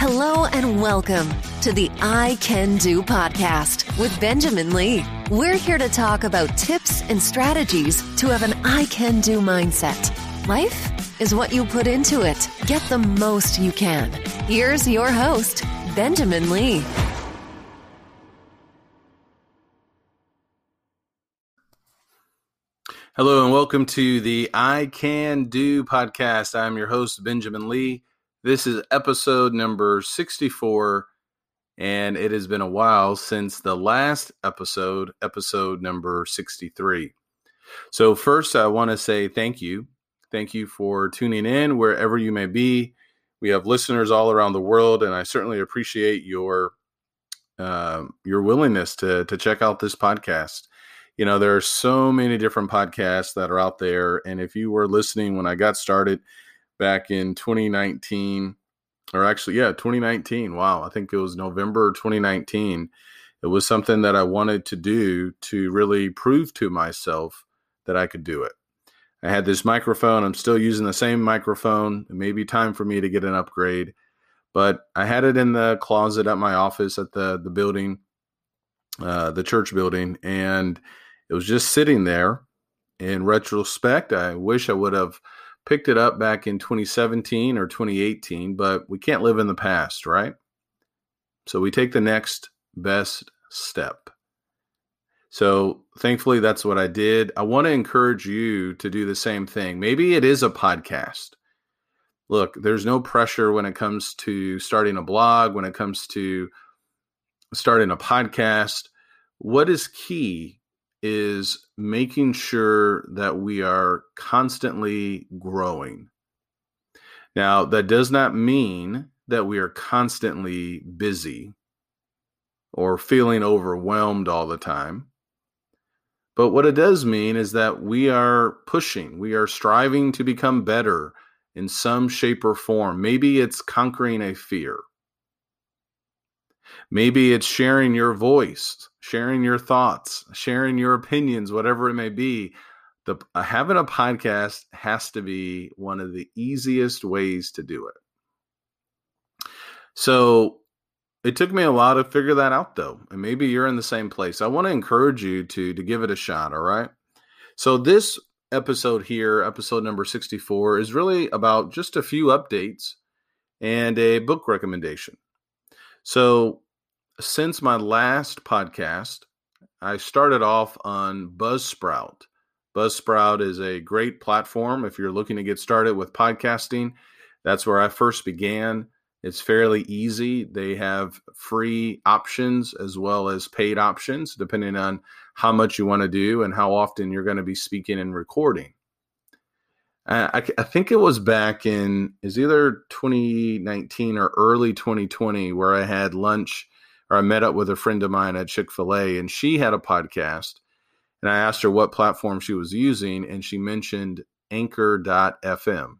Hello and welcome to the I Can Do podcast with Benjamin Lee. We're here to talk about tips and strategies to have an I Can Do mindset. Life is what you put into it. Get the most you can. Here's your host, Benjamin Lee. Hello and welcome to the I Can Do podcast. I'm your host, Benjamin Lee. This is episode number 64, and it has been a while since the last episode, episode number 63. So, first, I want to say thank you. Thank you for tuning in wherever you may be. We have listeners all around the world, and I certainly appreciate your uh, your willingness to to check out this podcast you know there are so many different podcasts that are out there and if you were listening when i got started back in 2019 or actually yeah 2019 wow i think it was november 2019 it was something that i wanted to do to really prove to myself that i could do it i had this microphone i'm still using the same microphone it may be time for me to get an upgrade but i had it in the closet at my office at the the building uh, the church building and it was just sitting there. In retrospect, I wish I would have picked it up back in 2017 or 2018, but we can't live in the past, right? So we take the next best step. So thankfully, that's what I did. I want to encourage you to do the same thing. Maybe it is a podcast. Look, there's no pressure when it comes to starting a blog, when it comes to starting a podcast. What is key is making sure that we are constantly growing. Now, that does not mean that we are constantly busy or feeling overwhelmed all the time. But what it does mean is that we are pushing, we are striving to become better in some shape or form. Maybe it's conquering a fear. Maybe it's sharing your voice, sharing your thoughts, sharing your opinions, whatever it may be. The uh, having a podcast has to be one of the easiest ways to do it. So it took me a while to figure that out though. And maybe you're in the same place. I want to encourage you to to give it a shot, all right? So this episode here, episode number 64 is really about just a few updates and a book recommendation. So since my last podcast, I started off on Buzzsprout. Buzzsprout is a great platform if you're looking to get started with podcasting. That's where I first began. It's fairly easy. They have free options as well as paid options, depending on how much you want to do and how often you're going to be speaking and recording. I, I, think it was back in is either 2019 or early 2020 where I had lunch or I met up with a friend of mine at Chick fil A and she had a podcast. And I asked her what platform she was using, and she mentioned anchor.fm.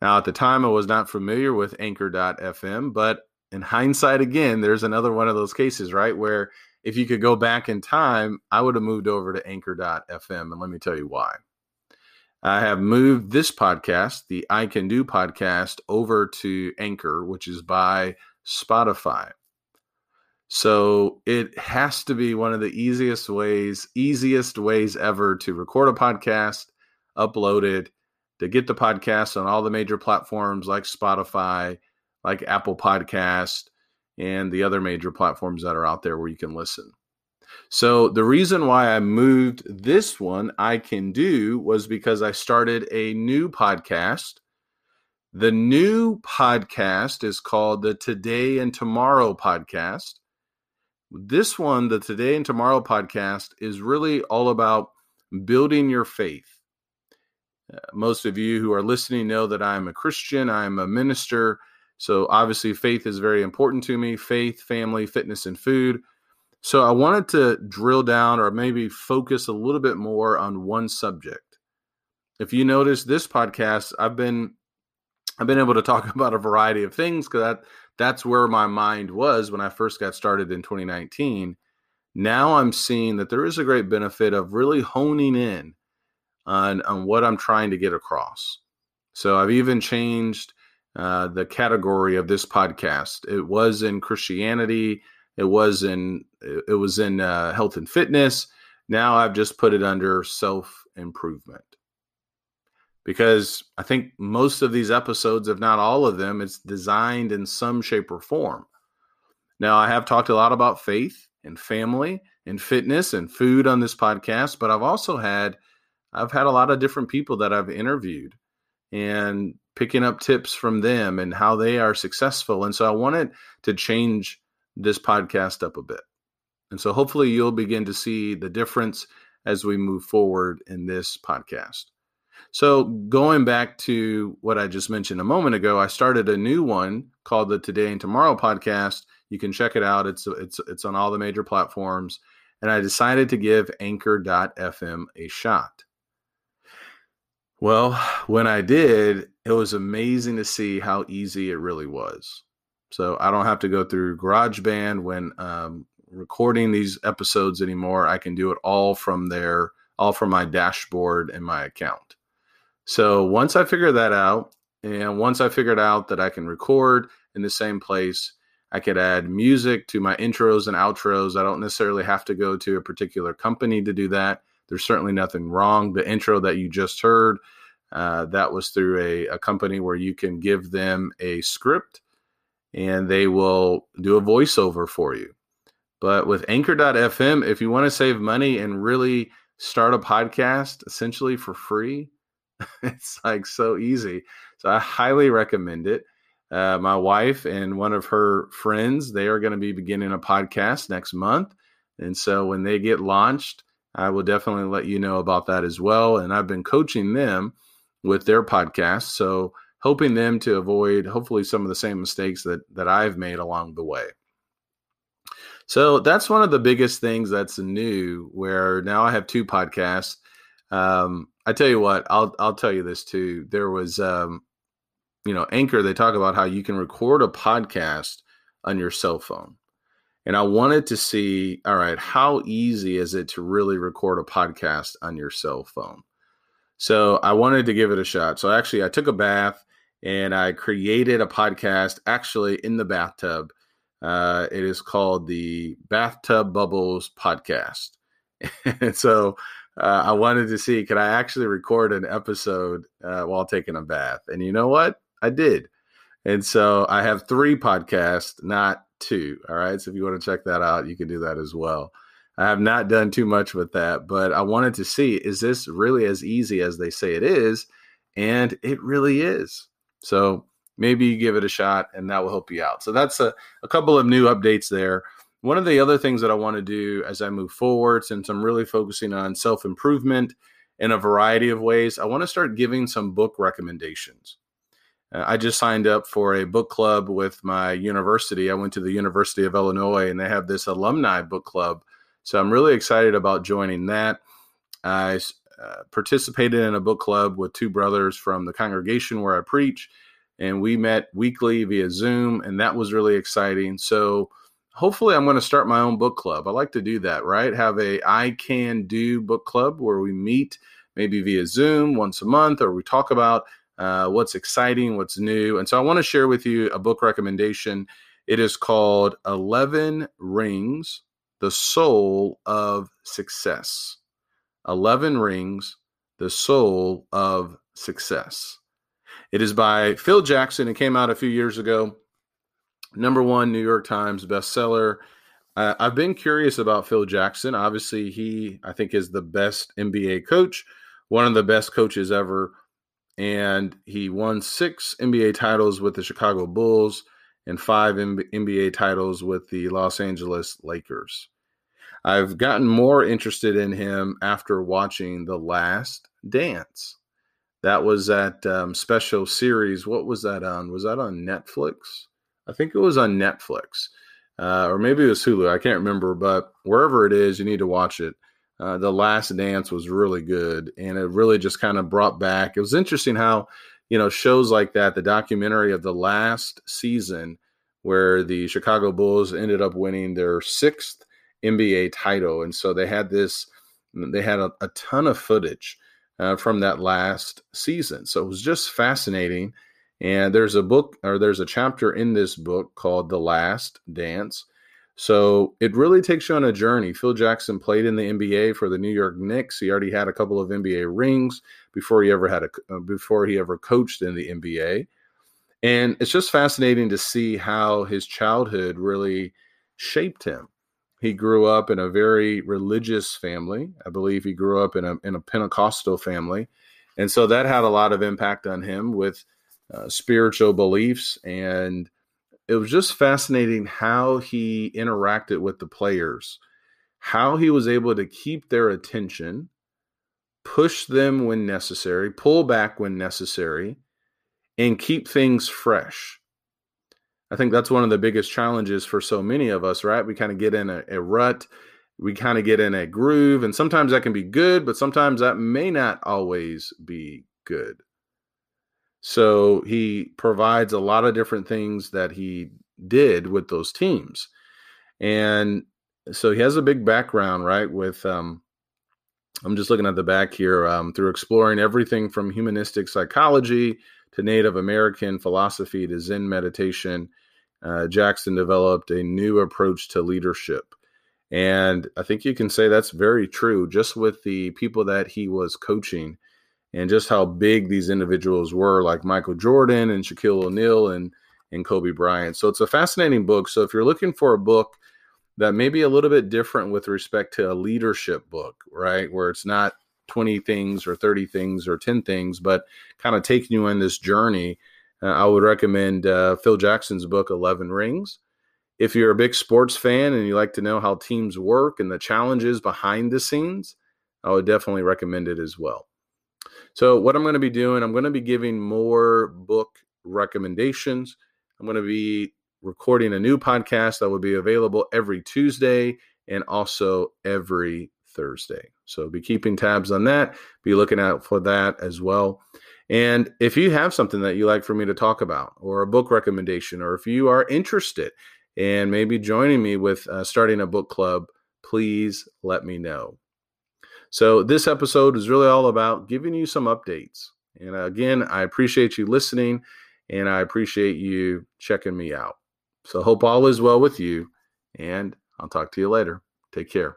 Now, at the time, I was not familiar with anchor.fm, but in hindsight, again, there's another one of those cases, right? Where if you could go back in time, I would have moved over to anchor.fm. And let me tell you why. I have moved this podcast, the I Can Do podcast, over to Anchor, which is by Spotify. So it has to be one of the easiest ways, easiest ways ever to record a podcast, upload it, to get the podcast on all the major platforms like Spotify, like Apple Podcast, and the other major platforms that are out there where you can listen. So the reason why I moved this one I can do was because I started a new podcast. The new podcast is called the Today and Tomorrow podcast. This one, the Today and Tomorrow podcast, is really all about building your faith. Uh, most of you who are listening know that I'm a Christian, I'm a minister. So obviously, faith is very important to me faith, family, fitness, and food. So I wanted to drill down or maybe focus a little bit more on one subject. If you notice this podcast, I've been I've been able to talk about a variety of things because that's where my mind was when I first got started in 2019. Now I'm seeing that there is a great benefit of really honing in on, on what I'm trying to get across. So I've even changed uh, the category of this podcast. It was in Christianity. It was in it was in uh, health and fitness. Now I've just put it under self improvement because I think most of these episodes, if not all of them, it's designed in some shape or form. Now I have talked a lot about faith and family and fitness and food on this podcast, but I've also had I've had a lot of different people that I've interviewed and picking up tips from them and how they are successful. And so I wanted to change this podcast up a bit. And so hopefully you'll begin to see the difference as we move forward in this podcast. So, going back to what I just mentioned a moment ago, I started a new one called the Today and Tomorrow podcast. You can check it out. It's it's it's on all the major platforms, and I decided to give Anchor.fm a shot. Well, when I did, it was amazing to see how easy it really was. So I don't have to go through GarageBand when um, recording these episodes anymore. I can do it all from there, all from my dashboard and my account. So once I figured that out, and once I figured out that I can record in the same place, I could add music to my intros and outros. I don't necessarily have to go to a particular company to do that. There's certainly nothing wrong. The intro that you just heard, uh, that was through a, a company where you can give them a script and they will do a voiceover for you. But with anchor.fm, if you want to save money and really start a podcast essentially for free, it's like so easy. So I highly recommend it. Uh, my wife and one of her friends, they are going to be beginning a podcast next month. And so when they get launched, I will definitely let you know about that as well. And I've been coaching them with their podcast. So helping them to avoid hopefully some of the same mistakes that that I've made along the way. So that's one of the biggest things that's new where now I have two podcasts. Um, I tell you what, I'll I'll tell you this too. There was um, you know, Anchor, they talk about how you can record a podcast on your cell phone. And I wanted to see, all right, how easy is it to really record a podcast on your cell phone? So I wanted to give it a shot. So actually, I took a bath and I created a podcast actually in the bathtub. Uh, it is called the Bathtub Bubbles Podcast. and so uh, I wanted to see could I actually record an episode uh, while taking a bath? And you know what? I did. And so I have three podcasts, not two. All right. So if you want to check that out, you can do that as well. I have not done too much with that, but I wanted to see is this really as easy as they say it is? And it really is. So maybe you give it a shot and that will help you out. So that's a, a couple of new updates there. One of the other things that I want to do as I move forward, since I'm really focusing on self improvement in a variety of ways, I want to start giving some book recommendations. Uh, I just signed up for a book club with my university. I went to the University of Illinois and they have this alumni book club. So I'm really excited about joining that. I uh, participated in a book club with two brothers from the congregation where I preach, and we met weekly via Zoom, and that was really exciting. So hopefully I'm going to start my own book club. I like to do that, right? Have a I can do book club where we meet maybe via Zoom once a month or we talk about uh, what's exciting, what's new. And so I want to share with you a book recommendation. It is called 11 Rings The Soul of Success. 11 Rings The Soul of Success. It is by Phil Jackson. It came out a few years ago. Number one New York Times bestseller. Uh, I've been curious about Phil Jackson. Obviously, he, I think, is the best NBA coach, one of the best coaches ever and he won six NBA titles with the Chicago Bulls and five NBA titles with the Los Angeles Lakers. I've gotten more interested in him after watching The Last Dance. That was that um, special series. What was that on? Was that on Netflix? I think it was on Netflix. Uh, or maybe it was Hulu. I can't remember, but wherever it is, you need to watch it. Uh, the Last Dance was really good, and it really just kind of brought back. It was interesting how you know shows like that, the documentary of the last season where the Chicago Bulls ended up winning their sixth NBA title, and so they had this, they had a, a ton of footage uh, from that last season. So it was just fascinating. And there's a book or there's a chapter in this book called The Last Dance. So it really takes you on a journey. Phil Jackson played in the NBA for the New York Knicks. He already had a couple of NBA rings before he ever had a uh, before he ever coached in the NBA. And it's just fascinating to see how his childhood really shaped him. He grew up in a very religious family. I believe he grew up in a in a Pentecostal family. And so that had a lot of impact on him with uh, spiritual beliefs. And it was just fascinating how he interacted with the players, how he was able to keep their attention, push them when necessary, pull back when necessary, and keep things fresh. I think that's one of the biggest challenges for so many of us, right? We kind of get in a, a rut, we kind of get in a groove, and sometimes that can be good, but sometimes that may not always be good. So he provides a lot of different things that he did with those teams. And so he has a big background, right? With, um, I'm just looking at the back here, um, through exploring everything from humanistic psychology to Native American philosophy to Zen meditation. Uh, Jackson developed a new approach to leadership. And I think you can say that's very true just with the people that he was coaching and just how big these individuals were, like Michael Jordan and Shaquille O'Neal and and Kobe Bryant. So it's a fascinating book. So if you're looking for a book that may be a little bit different with respect to a leadership book, right, where it's not 20 things or 30 things or 10 things, but kind of taking you on this journey, uh, I would recommend uh, Phil Jackson's book, 11 Rings. If you're a big sports fan and you like to know how teams work and the challenges behind the scenes, I would definitely recommend it as well. So, what I'm going to be doing, I'm going to be giving more book recommendations. I'm going to be recording a new podcast that will be available every Tuesday and also every Thursday. So, be keeping tabs on that, be looking out for that as well. And if you have something that you like for me to talk about, or a book recommendation, or if you are interested in maybe joining me with uh, starting a book club, please let me know. So, this episode is really all about giving you some updates. And uh, again, I appreciate you listening and I appreciate you checking me out. So, hope all is well with you, and I'll talk to you later. Take care.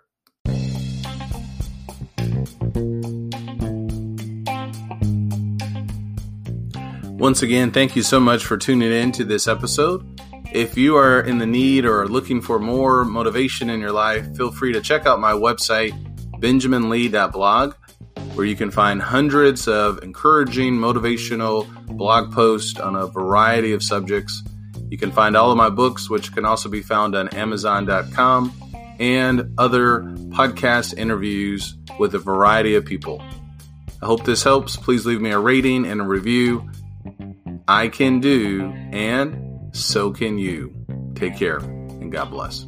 Once again, thank you so much for tuning in to this episode. If you are in the need or looking for more motivation in your life, feel free to check out my website benjaminlee.blog, where you can find hundreds of encouraging, motivational blog posts on a variety of subjects. You can find all of my books, which can also be found on Amazon.com, and other podcast interviews with a variety of people. I hope this helps. Please leave me a rating and a review. I can do, and so can you. Take care, and God bless.